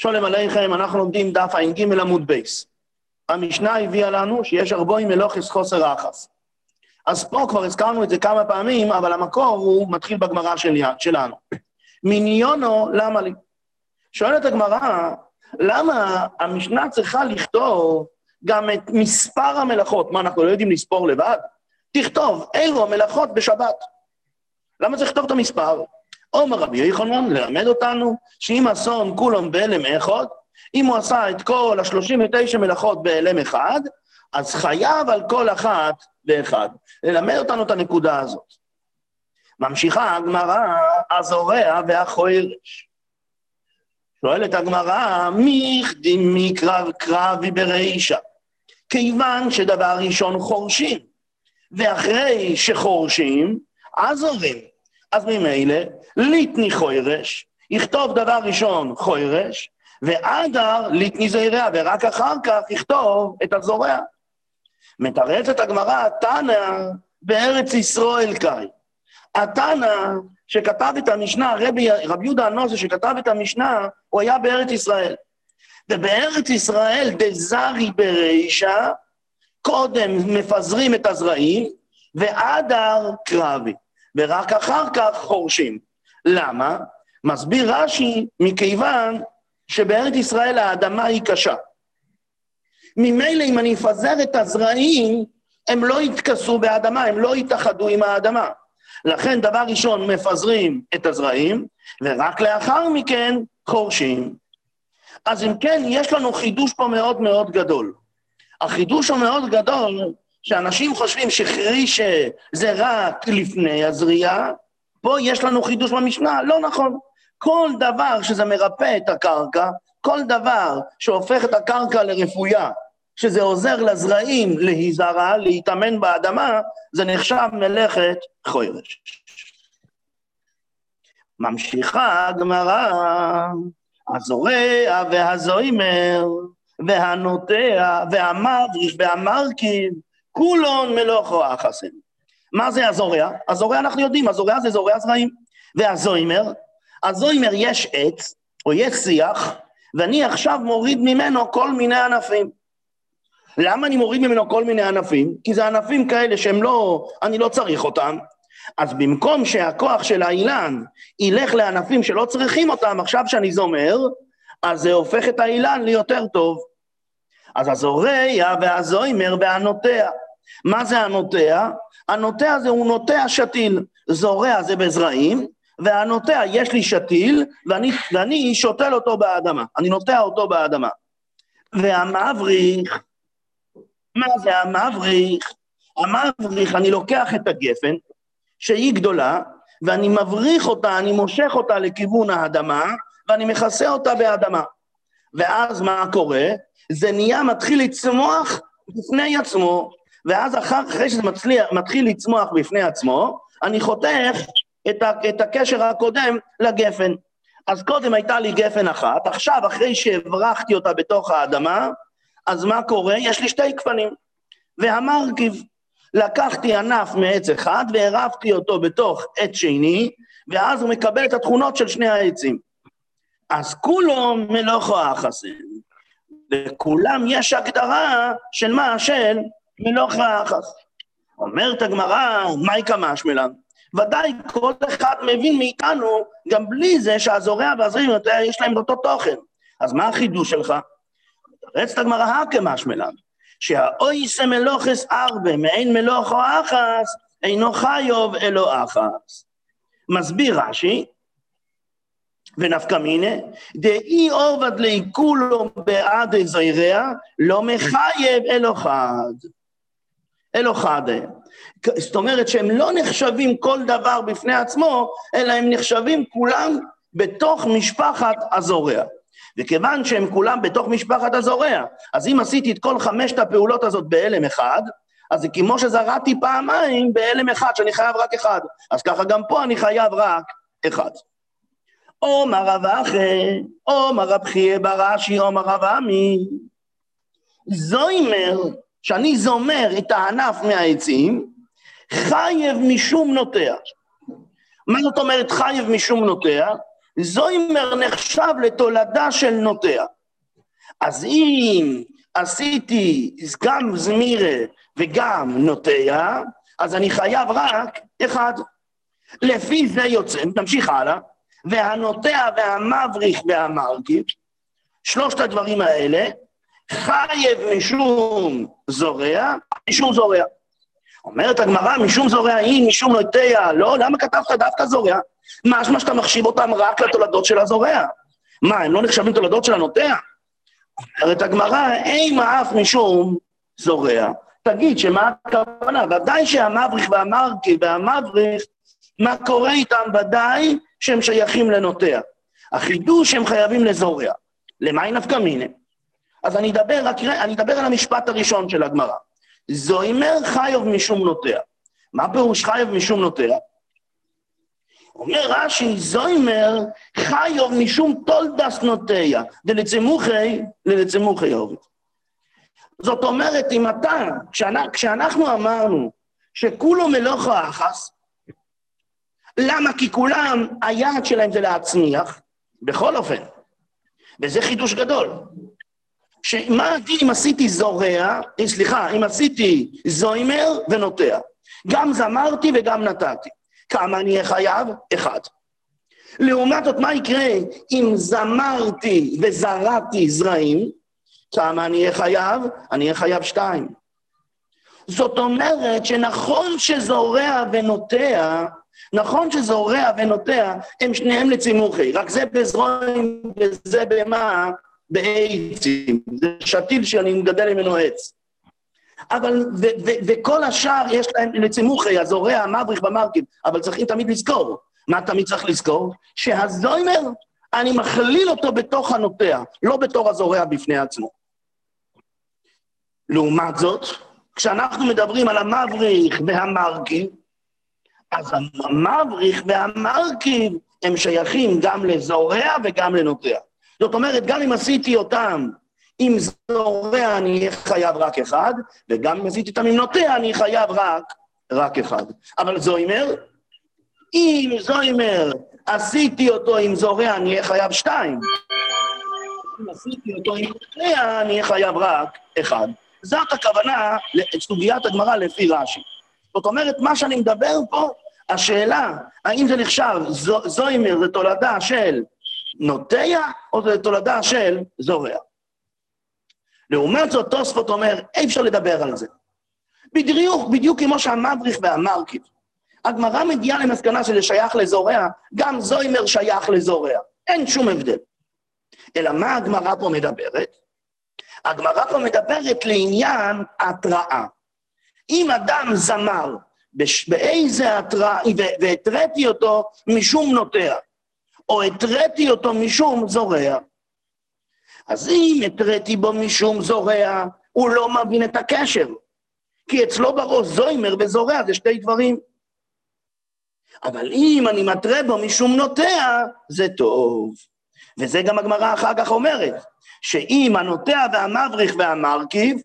שולם עליכם, אנחנו לומדים דף ע"ג עמוד בייס. המשנה הביאה לנו שיש ארבוי מלוכס חוסר אחס. אז פה כבר הזכרנו את זה כמה פעמים, אבל המקור הוא מתחיל בגמרא של, שלנו. מיניונו, למה לי? שואלת הגמרא, למה המשנה צריכה לכתוב גם את מספר המלאכות? מה, אנחנו לא יודעים לספור לבד? תכתוב, אלו המלאכות בשבת. למה צריך לכתוב את המספר? עומר רבי יחנון ללמד אותנו שאם אסון כולם בהלם אחד, אם הוא עשה את כל ה-39 מלאכות בהלם אחד, אז חייב על כל אחת ואחד. ללמד אותנו את הנקודה הזאת. ממשיכה הגמרא, הזורע והחוירש. שואלת הגמרא, מי החדים מקרב קרבי ברישא? כיוון שדבר ראשון חורשים, ואחרי שחורשים, אז עוברים. אז ממילא, ליטני חוירש, יכתוב דבר ראשון חוירש, ואדר ליטני זיירע, ורק אחר כך יכתוב את הזורע. מתרצת הגמרא, תנא בארץ ישראל קאי. התנא שכתב את המשנה, רבי, רבי יהודה הנוסה שכתב את המשנה, הוא היה בארץ ישראל. ובארץ ישראל דזרי ברישא, קודם מפזרים את הזרעים, ואדר קרבי. ורק אחר כך חורשים. למה? מסביר רש"י, מכיוון שבארץ ישראל האדמה היא קשה. ממילא אם אני אפזר את הזרעים, הם לא יתכסו באדמה, הם לא יתאחדו עם האדמה. לכן דבר ראשון מפזרים את הזרעים, ורק לאחר מכן חורשים. אז אם כן, יש לנו חידוש פה מאוד מאוד גדול. החידוש המאוד גדול, שאנשים חושבים שחריש זה רק לפני הזריעה, פה יש לנו חידוש במשנה, לא נכון. כל דבר שזה מרפא את הקרקע, כל דבר שהופך את הקרקע לרפויה, שזה עוזר לזרעים להיזרע, להתאמן באדמה, זה נחשב מלאכת חוירש. ממשיכה הגמרא, הזורע והזוימר והנוטע והמבריך והמרכיב, כולון מלוכו אחסם. מה זה הזורע? הזורע אנחנו יודעים, הזורע זה זורע זרעים. והזוימר, הזוימר יש עץ, או יש שיח, ואני עכשיו מוריד ממנו כל מיני ענפים. למה אני מוריד ממנו כל מיני ענפים? כי זה ענפים כאלה שהם לא, אני לא צריך אותם. אז במקום שהכוח של האילן ילך לענפים שלא צריכים אותם, עכשיו שאני זומר, אז זה הופך את האילן ליותר טוב. אז הזורע והזוימר והנוטע. מה זה הנוטע? הנוטע זה הוא נוטע שתיל. זורע זה בזרעים, והנוטע, יש לי שתיל, ואני, ואני שותל אותו באדמה. אני נוטע אותו באדמה. והמבריך, מה זה המבריך? המבריך, אני לוקח את הגפן, שהיא גדולה, ואני מבריך אותה, אני מושך אותה לכיוון האדמה, ואני מכסה אותה באדמה. ואז מה קורה? זה נהיה, מתחיל לצמוח בפני עצמו, ואז אחר, אחרי שזה מצליח, מתחיל לצמוח בפני עצמו, אני חותך את, ה, את הקשר הקודם לגפן. אז קודם הייתה לי גפן אחת, עכשיו, אחרי שהברחתי אותה בתוך האדמה, אז מה קורה? יש לי שתי גפנים. והמרכיב, לקחתי ענף מעץ אחד והרבתי אותו בתוך עץ שני, ואז הוא מקבל את התכונות של שני העצים. אז כולו מלוכו אחסן. לכולם יש הגדרה של מה? של מלוכו אחס. אומרת הגמרא, מהי כמשמלן? ודאי כל אחד מבין מאיתנו, גם בלי זה שהזורע והזרים, יש להם אותו תוכן. אז מה החידוש שלך? רצת הגמרא הכמשמלן, שהאויסה מלוכס ארבה, מעין מלוכו אחס, אינו חיוב אלו אחס. מסביר רש"י, ונפקא מיניה, דאי עובד לי כולו בעד זיירע, לא מחייב אלו חד. אלו חד. זאת אומרת שהם לא נחשבים כל דבר בפני עצמו, אלא הם נחשבים כולם בתוך משפחת הזורע. וכיוון שהם כולם בתוך משפחת הזורע, אז אם עשיתי את כל חמשת הפעולות הזאת בהלם אחד, אז זה כמו שזרעתי פעמיים בהלם אחד, שאני חייב רק אחד. אז ככה גם פה אני חייב רק אחד. עומר רב אחי, עומר רב חייה ברש"י, עומר רב עמי. זוימר, שאני זומר את הענף מהעצים, חייב משום נוטע. מה זאת אומרת חייב משום נוטע? זוימר נחשב לתולדה של נוטע. אז אם עשיתי גם זמירה וגם נוטע, אז אני חייב רק אחד. לפי זה יוצא, נמשיך הלאה, והנוטע והמבריך והמרכיב, שלושת הדברים האלה, חייב משום זורע, משום זורע. אומרת הגמרא, משום זורע היא, משום נוטע, לא, למה כתבת דווקא זורע? משמע שאתה מחשיב אותם רק לתולדות של הזורע. מה, הם לא נחשבים תולדות של הנוטע? אומרת הגמרא, אימה אף משום זורע. תגיד שמה הכוונה? ודאי שהמבריך והמרכיב והמבריך, מה קורה איתם? ודאי שהם שייכים לנוטע. החידוש הם חייבים לזורע. למאי נפקא מיניה? אז אני אדבר, רק, אני אדבר על המשפט הראשון של הגמרא. זוימר חיוב משום נוטע. מה פירוש חיוב משום נוטע? אומר רש"י, זוימר חיוב משום תולדס נוטע, דלצמוכי ללצמוכי עובד. זאת אומרת, אם אתה, כשאנחנו, כשאנחנו אמרנו שכולו מלוך האחס, למה? כי כולם, היעד שלהם זה להצמיח, בכל אופן, וזה חידוש גדול. שמה הדין אם עשיתי זורע, אה, סליחה, אם עשיתי זוימר ונוטע. גם זמרתי וגם נתתי. כמה אני אהיה חייב? אחד. לעומת זאת, מה יקרה אם זמרתי וזרעתי זרעים? כמה אני אהיה חייב? אני אהיה חייב שתיים. זאת אומרת שנכון שזורע ונוטע, נכון שזורע ונוטע, הם שניהם לצימוכי, רק זה בזרועים וזה במה? בעצים. זה שתיל שאני מגדל ממנו עץ. אבל, ו, ו, וכל השאר יש להם לצימוכי, הזורע, המבריך במרכיב, אבל צריכים תמיד לזכור. מה תמיד צריך לזכור? שהזוימר, אני מכליל אותו בתוך הנוטע, לא בתור הזורע בפני עצמו. לעומת זאת, כשאנחנו מדברים על המבריך והמרכיב, אז המבריך והמרכיב הם שייכים גם לזורע וגם לנוטע. זאת אומרת, גם אם עשיתי אותם עם זורע, אני אהיה חייב רק אחד, וגם אם עשיתי אותם עם נוטע, אני חייב רק, רק אחד. אבל זוימר, אם זוימר עשיתי אותו עם זורע, אני אהיה חייב שתיים. אם עשיתי אותו עם נוטע, אני אהיה חייב רק אחד. זאת הכוונה לסוגיית הגמרא לפי רש"י. זאת אומרת, מה שאני מדבר פה, השאלה, האם זה נחשב, זו, זוימר זה תולדה של נוטע, או זה תולדה של זורע. לעומת זאת, תוספות אומר, אי אפשר לדבר על זה. בדיוק, בדיוק כמו שהמבריך והמרכיב. הגמרא מגיעה למסקנה שזה שייך לזורע, גם זוימר שייך לזורע. אין שום הבדל. אלא מה הגמרא פה מדברת? הגמרא פה מדברת לעניין התראה. אם אדם זמר, באיזה התראה, והתריתי אותו משום נוטע, או התריתי אותו משום זורע. אז אם התריתי בו משום זורע, הוא לא מבין את הקשר. כי אצלו בראש זוימר וזורע זה שתי דברים. אבל אם אני מתרה בו משום נוטע, זה טוב. וזה גם הגמרא אחר כך אומרת, שאם הנוטע והמבריך והמרכיב,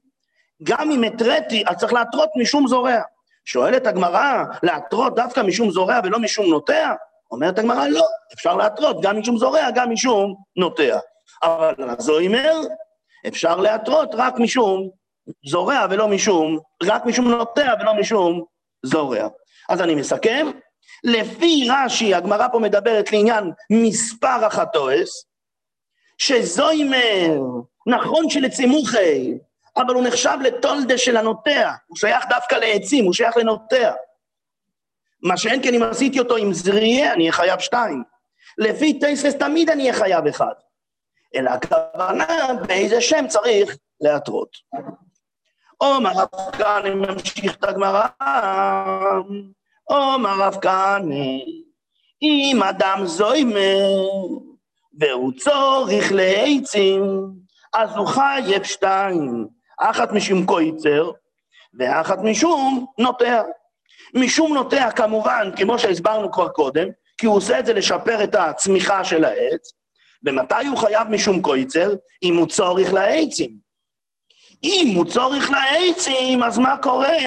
גם אם התריתי, אז צריך להתרות משום זורע. שואלת הגמרא, להתרות דווקא משום זורע ולא משום נוטע? אומרת הגמרא, לא, אפשר להתרות גם משום זורע, גם משום נוטע. אבל הזוימר, אפשר להתרות רק משום זורע ולא משום, רק משום נוטע ולא משום זורע. אז אני מסכם, לפי רש"י, הגמרא פה מדברת לעניין מספר החטואס, שזוימר, נכון שלצימוכי, אבל הוא נחשב לתולדה של הנוטע, הוא שייך דווקא לעצים, הוא שייך לנוטע. מה שאין כן אם עשיתי אותו עם זריה, אני אהיה חייב שתיים. לפי טייסס תמיד אני אהיה חייב אחד. אלא הכוונה באיזה שם צריך להתרות. עומר רב כהנא ממשיך את הגמרא, עומר רב כהנא, אם אדם זוימר והוא צורך לעצים, אז הוא חייב שתיים, אחת משום קויצר ואחת משום נוטע. משום נוטע כמובן, כמו שהסברנו כבר קודם, כי הוא עושה את זה לשפר את הצמיחה של העץ, ומתי הוא חייב משום קויצר? אם הוא צורך לעצים. אם הוא צורך לעצים, אז מה קורה?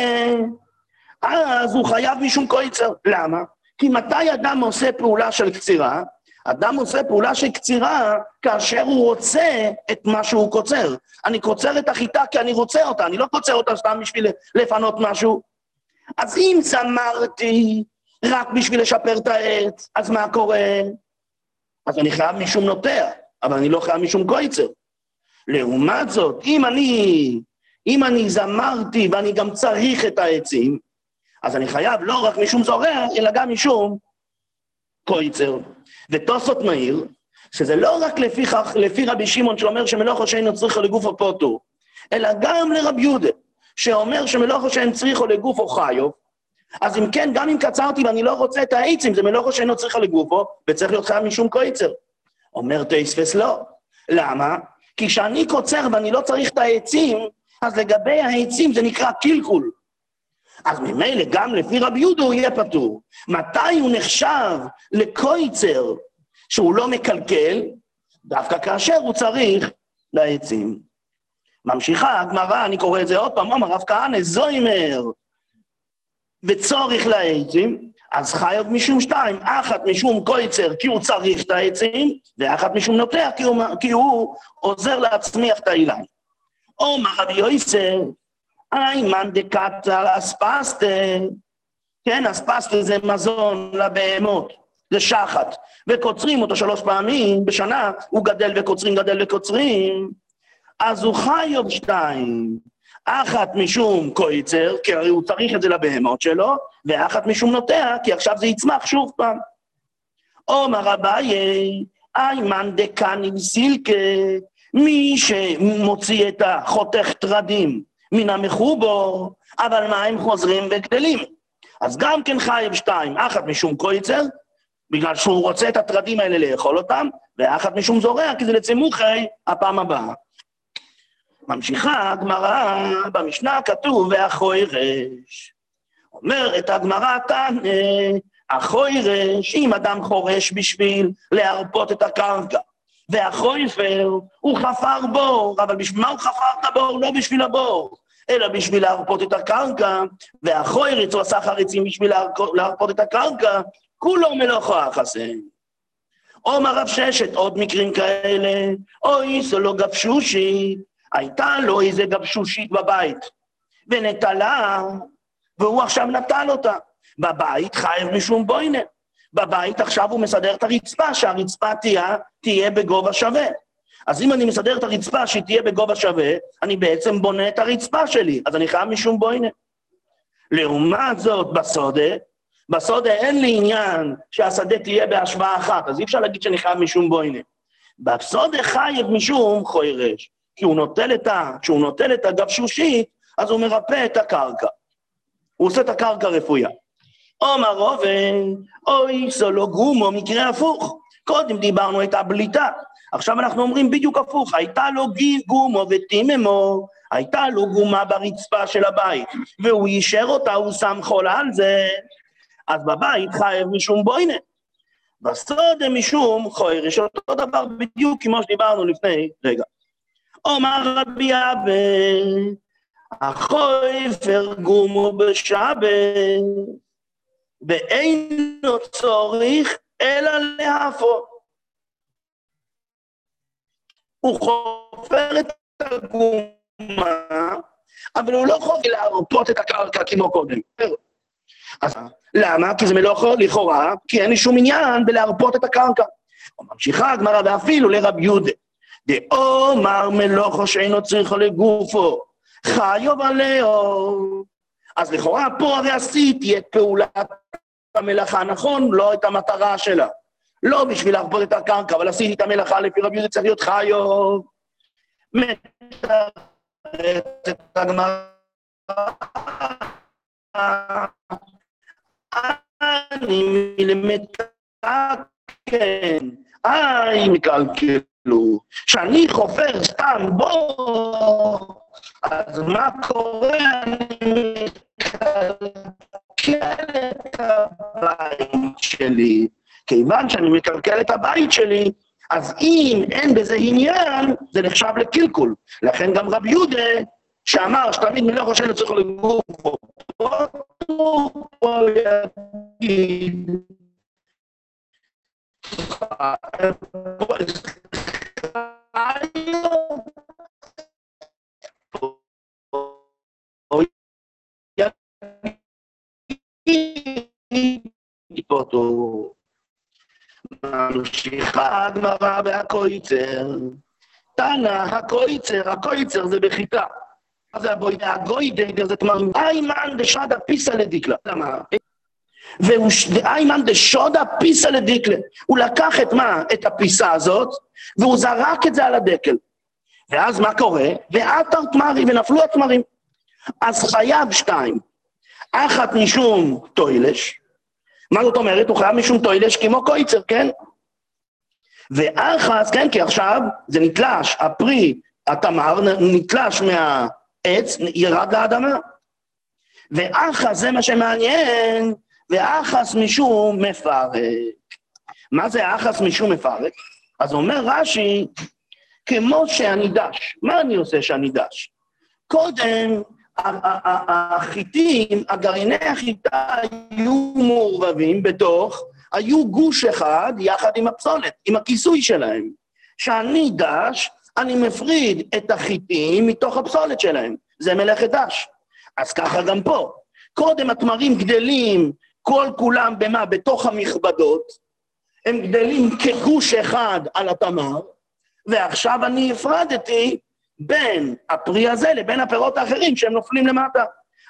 אז הוא חייב משום קויצר. למה? כי מתי אדם עושה פעולה של קצירה? אדם עושה פעולה של קצירה כאשר הוא רוצה את מה שהוא קוצר. אני קוצר את החיטה כי אני רוצה אותה, אני לא קוצר אותה סתם בשביל לפנות משהו. אז אם צמרתי רק בשביל לשפר את העץ, אז מה קורה? אז אני חייב משום נוטע, אבל אני לא חייב משום קויצר. לעומת זאת, אם אני, אם אני זמרתי ואני גם צריך את העצים, אז אני חייב לא רק משום זורע, אלא גם משום קויצר. ותוספות מהיר, שזה לא רק לפי, לפי רבי שמעון שאומר שמלוכו שאינו צריכו לגופו פוטו, אלא גם לרבי יהודה, שאומר שמלוכו שאין צריכו לגופו חיו, אז אם כן, גם אם קצרתי ואני לא רוצה את העצים, זה מלוכו שאינו צריכו לגופו, וצריך להיות חייב משום קויצר. אומר טייספס לא. למה? כי כשאני קוצר ואני לא צריך את העצים, אז לגבי העצים זה נקרא קלקול. אז ממילא גם לפי רבי יהודה הוא יהיה פטור. מתי הוא נחשב לקויצר שהוא לא מקלקל? דווקא כאשר הוא צריך לעצים. ממשיכה הגמרא, אני קורא את זה עוד פעם, אמר רב כהנא, זוימר, וצורך לעצים, אז חייב משום שתיים, אחת משום קויצר כי הוא צריך את העצים, ואחת משום נוטע כי הוא, כי הוא עוזר להצמיח את האילן. אומר רבי יויסר, איימן דקתר אספסטה, כן, אספסטה זה מזון לבהמות, זה שחת, וקוצרים אותו שלוש פעמים בשנה, הוא גדל וקוצרים, גדל וקוצרים, אז הוא חי עוד שתיים, אחת משום קויצר, כי הרי הוא צריך את זה לבהמות שלו, ואחת משום נוטע, כי עכשיו זה יצמח שוב פעם. עומר אביי, איימן דקנים סילקה, מי שמוציא את החותך טרדים מן המחובו, אבל מה הם חוזרים וגדלים? אז גם כן חייב שתיים, אחת משום קויצר, בגלל שהוא רוצה את הטרדים האלה לאכול אותם, ואחת משום זורע, כי זה לצימוכי הפעם הבאה. ממשיכה הגמרא, במשנה כתוב, והחוירש. אומרת הגמרא תנא, החוירש, אם אדם חורש בשביל להרפות את הקרקע, והחויפר, הוא חפר בור, אבל בשביל מה הוא חפר את הבור? לא בשביל הבור, אלא בשביל להרפות את הקרקע, והחוירץ, הוא עשה חריצים בשביל להרפות את הקרקע, כולו מלאכו החסן. עומר רב ששת, עוד מקרים כאלה, אוי, זו לא גבשושי, הייתה לו איזה גבשושית בבית, ונטלה, והוא עכשיו נטל אותה. בבית חייב משום בוינה. בבית עכשיו הוא מסדר את הרצפה, שהרצפה תהיה, תהיה בגובה שווה. אז אם אני מסדר את הרצפה שהיא תהיה בגובה שווה, אני בעצם בונה את הרצפה שלי, אז אני חייב משום בוינה. לעומת זאת, בסודה, בסודה אין לי עניין שהשדה תהיה בהשוואה אחת, אז אי אפשר להגיד שאני חייב משום בוינה. בסודה חייב משום חוירש. כי הוא נוטל את ה... כשהוא נוטל את הגבשושית, אז הוא מרפא את הקרקע. הוא עושה את הקרקע רפויה. עומר אובן, אוי, זו לא מקרה הפוך. קודם דיברנו את הבליטה, עכשיו אנחנו אומרים בדיוק הפוך, הייתה לו גומו וטיממו, הייתה לו גומה ברצפה של הבית, והוא אישר אותה, הוא שם חול על זה, אז בבית חייב משום בוינה. בסוד משום חוירש, אותו דבר בדיוק כמו שדיברנו לפני רגע. אומר רבי אבא, אחוי פרגומו בשבת, ואינו צורך אלא להפות. הוא חופר את הגומה, אבל הוא לא חופר להרפות את הקרקע כמו קודם. אז למה? כי זה מלאכו לכאורה, כי אין לי שום עניין בלהרפות את הקרקע. ממשיכה הגמרא, ואפילו לרב יהודה. דאומר מלוכו שאינו צריכו לגופו, חיוב עליהו. אז לכאורה פה הרי עשיתי את פעולת המלאכה, נכון? לא את המטרה שלה. לא בשביל להרפות את הקרקע, אבל עשיתי את המלאכה לפי רבי יהודה צריך להיות חיוב. מתארת את הגמרא. אני מלמתקן, איי מקלקל. כאילו, כשאני חופר סתם בור, אז מה קורה? אני מקלקל את הבית שלי. כיוון שאני מקלקל את הבית שלי, אז אם אין בזה עניין, זה נחשב לקלקול. לכן גם רב יהודה, שאמר שתמיד מלא חושב לצורך לגוף, הוא יגיד אותו. ממשיכה הגמרא והקויצר. תנא הקויצר, הקויצר זה בחיטה. מה זה הבוידה? הגוידה זה כלומר, איימן דשדה פיסא לדיקלה. ואיימן דשודה פיסא לדיקלה. הוא לקח את מה? את הפיסה הזאת, והוא זרק את זה על הדקל. ואז מה קורה? ועטר תמרי, ונפלו התמרים. אז חייב שתיים. אחת משום טוילש, מה זאת אומרת? הוא חייב משום טוילש כמו קויצר, כן? ואחס, כן, כי עכשיו זה נתלש, הפרי, התמר, נתלש מהעץ, ירד לאדמה. ואחס, זה מה שמעניין, ואחס משום מפרק. מה זה אחס משום מפרק? אז אומר רש"י, כמו שאני דש. מה אני עושה שאני דש? קודם החיטים, הגרעיני החיטה היו מעורבבים בתוך, היו גוש אחד יחד עם הפסולת, עם הכיסוי שלהם. כשאני דש, אני מפריד את החיטים מתוך הפסולת שלהם. זה מלאכת דש. אז ככה גם פה. קודם התמרים גדלים כל כולם במה? בתוך המכבדות. הם גדלים כגוש אחד על התמר, ועכשיו אני הפרדתי בין הפרי הזה לבין הפירות האחרים שהם נופלים למטה.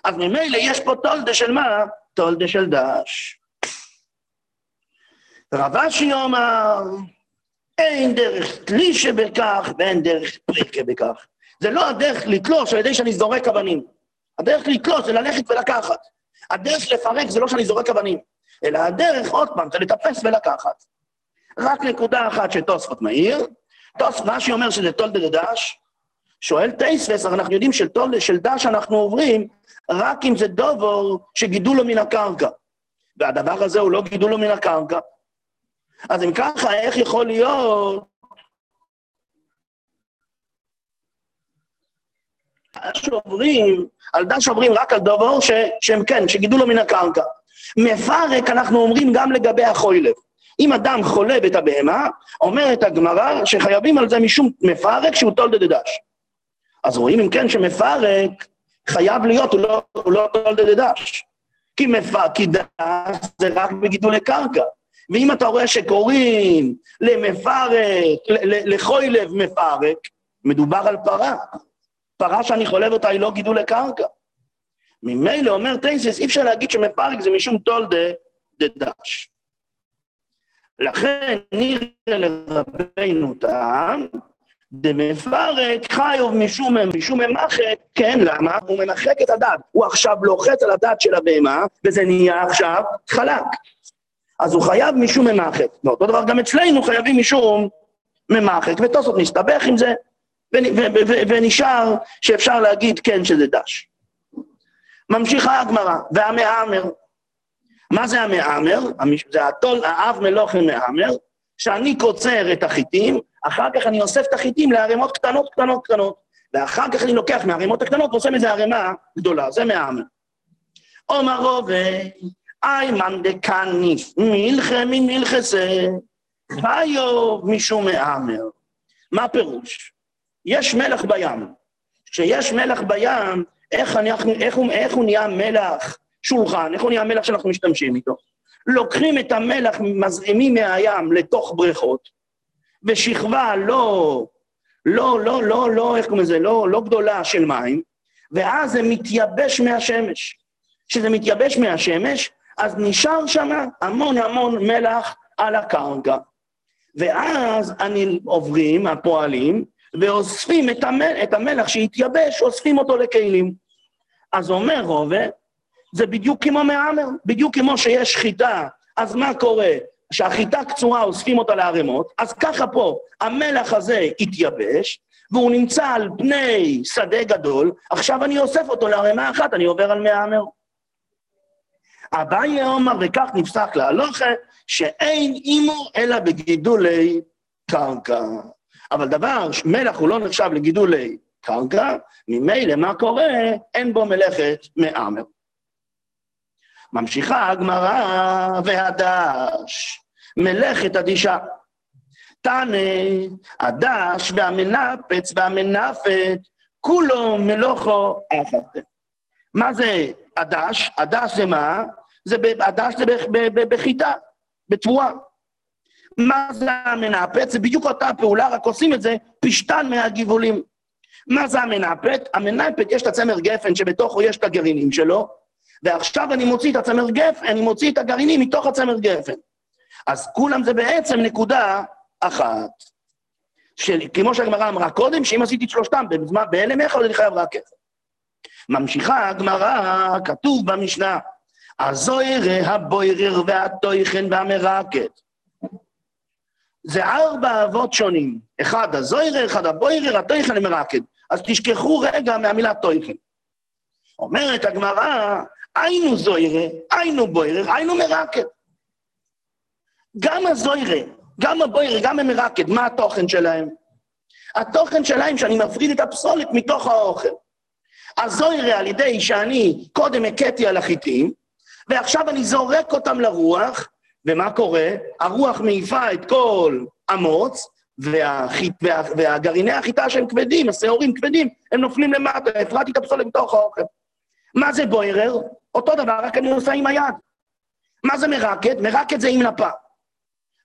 אז ממילא יש פה תולדה של מה? תולדה של דש. רב אשי אומר, אין דרך תלי שבכך ואין דרך פריקה בכך. זה לא הדרך לתלוש על ידי שאני זורק אבנים. הדרך לתלוש זה ללכת ולקחת. הדרך לפרק זה לא שאני זורק אבנים, אלא הדרך, עוד פעם, זה לטפס ולקחת. רק נקודה אחת שתוספות מעיר, תוספות, רש"י אומר שזה תולדה דש, שואל טייספס, אנחנו יודעים של תולדה, של דש אנחנו עוברים רק אם זה דובור שגידולו מן הקרקע. והדבר הזה הוא לא גידולו מן הקרקע. אז אם ככה, איך יכול להיות שעוברים, על דש עוברים רק על דובור ש, שהם כן, שגידולו מן הקרקע. מפרק אנחנו אומרים גם לגבי החוילב. אם אדם חולב את הבהמה, אומרת הגמרא שחייבים על זה משום מפרק שהוא תולדה דדש. אז רואים אם כן שמפרק חייב להיות, הוא לא, הוא לא תולדה דדש. כי, מפרק, כי דש זה רק בגידולי קרקע. ואם אתה רואה שקוראים למפרק, לחוילב מפרק, מדובר על פרה. פרה שאני חולב אותה היא לא גידולי קרקע. ממילא אומר טייסס, אי אפשר להגיד שמפרק זה משום תולדה דדש. לכן נראה לרבינו טעם, דמפרק חיוב משום משום ממחק, כן, למה? הוא ממחק את הדת. הוא עכשיו לוחץ על הדת של הבהמה, וזה נהיה עכשיו חלק. אז הוא חייב משום ממחק. ואותו דבר גם אצלנו חייבים משום ממחק, ותוספות נסתבך עם זה, ונשאר שאפשר להגיד כן שזה דש. ממשיכה הגמרא, והמהמר. מה זה המהמר? זה התול, האב מלוכן מהמר, שאני קוצר את החיטים, אחר כך אני אוסף את החיטים לערימות קטנות, קטנות, קטנות, ואחר כך אני לוקח מהערימות הקטנות ועושה מזה ערימה גדולה, זה מהמר. עומר רובי, איימן דקניף, מלכה ממלכסה, חיוב משום מהמר. מה פירוש? יש מלח בים. כשיש מלח בים, איך, אנחנו, איך, הוא, איך הוא נהיה מלח שולחן, איך הוא נהיה מלח שאנחנו משתמשים איתו? לוקחים את המלח, מזרימים מהים לתוך בריכות, ושכבה לא, לא, לא, לא, לא, איך קוראים לזה? לא, לא גדולה של מים, ואז זה מתייבש מהשמש. כשזה מתייבש מהשמש, אז נשאר שם המון המון מלח על הקרקע. ואז אני עוברים, הפועלים, ואוספים את, המל, את המלח שהתייבש, אוספים אותו לכלים. אז אומר רובה, זה בדיוק כמו מהמר, בדיוק כמו שיש חיטה, אז מה קורה? כשהחיטה קצורה אוספים אותה לערימות, אז ככה פה, המלח הזה התייבש, והוא נמצא על פני שדה גדול, עכשיו אני אוסף אותו לערימה אחת, אני עובר על מהמר. אביי אומר, וכך נפסק להלוכה, שאין אימו אלא בגידולי קרקע. אבל דבר, מלח הוא לא נחשב לגידולי קרקע, ממילא מה קורה? אין בו מלאכת מעמר. ממשיכה הגמרא והדש, מלאכת אדישה. תנא, הדש והמנפץ והמנפת, כולו מלוכו אחת. מה זה הדש? הדש זה מה? זה, הדש זה בחיטה, בתבואה. מה זה המנפץ? זה בדיוק אותה פעולה, רק עושים את זה פשטן מהגבעולים. מה זה המנפת? המנפת, יש את הצמר גפן שבתוכו יש את הגרעינים שלו, ועכשיו אני מוציא את הצמר גפן, אני מוציא את הגרעינים מתוך הצמר גפן. אז כולם זה בעצם נקודה אחת. של, כמו שהגמרא אמרה קודם, שאם עשיתי את שלושתם בהלם אחד, אני חייב רק כסף. ממשיכה הגמרא, כתוב במשנה, הזוירה, הבוירר והטויכן והמרקת. זה ארבע אבות שונים. אחד הזוירר, אחד הבוירר, הטויכן המרקת. אז תשכחו רגע מהמילה טויכן. אומרת הגמרא, היינו זוירה, היינו בוירר, היינו מרקת. גם הזוירה, גם הבוירר, גם המרקת, מה התוכן שלהם? התוכן שלהם שאני מפריד את הפסולת מתוך האוכל. הזוירה על ידי שאני קודם הכיתי על החיטים, ועכשיו אני זורק אותם לרוח, ומה קורה? הרוח מעיפה את כל המוץ, והחית, וה, והגרעיני החיטה שהם כבדים, השעורים כבדים, הם נופלים למטה, הפרעתי את הפסולת מתוך האוכל. מה זה בוירר? אותו דבר, רק אני עושה עם היד. מה זה מרקד? מרקד זה עם נפה.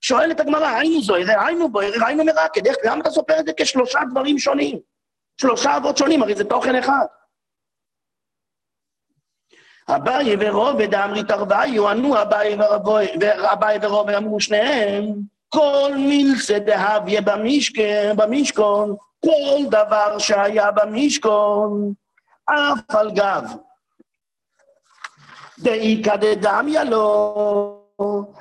שואלת הגמרא, היינו זוירר, היינו בוירר, היינו מרקד, איך, למה אתה סופר את זה כשלושה דברים שונים? שלושה אבות שונים, הרי זה תוכן אחד. אביי ורובד אמרי תרוויו, ענו אביי ורובד אמרו שניהם, כל מילסה דהביה במשכון, כל דבר שהיה במשכון, אף על גב. דאיכא דדמיה לו,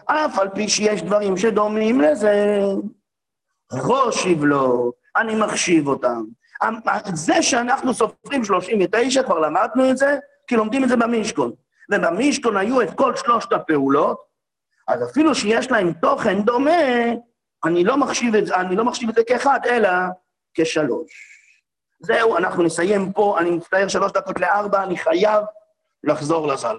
אף על פי שיש דברים שדומים לזה, חושיב לו, אני מחשיב אותם. זה שאנחנו סופרים 39, כבר למדנו את זה, כי לומדים את זה במשכון. ובמשכון היו את כל שלושת הפעולות, אז אפילו שיש להם תוכן דומה, אני לא מחשיב את זה, אני לא מחשיב את זה כאחד, אלא כשלוש. זהו, אנחנו נסיים פה, אני מצטער שלוש דקות לארבע, אני חייב לחזור לזל.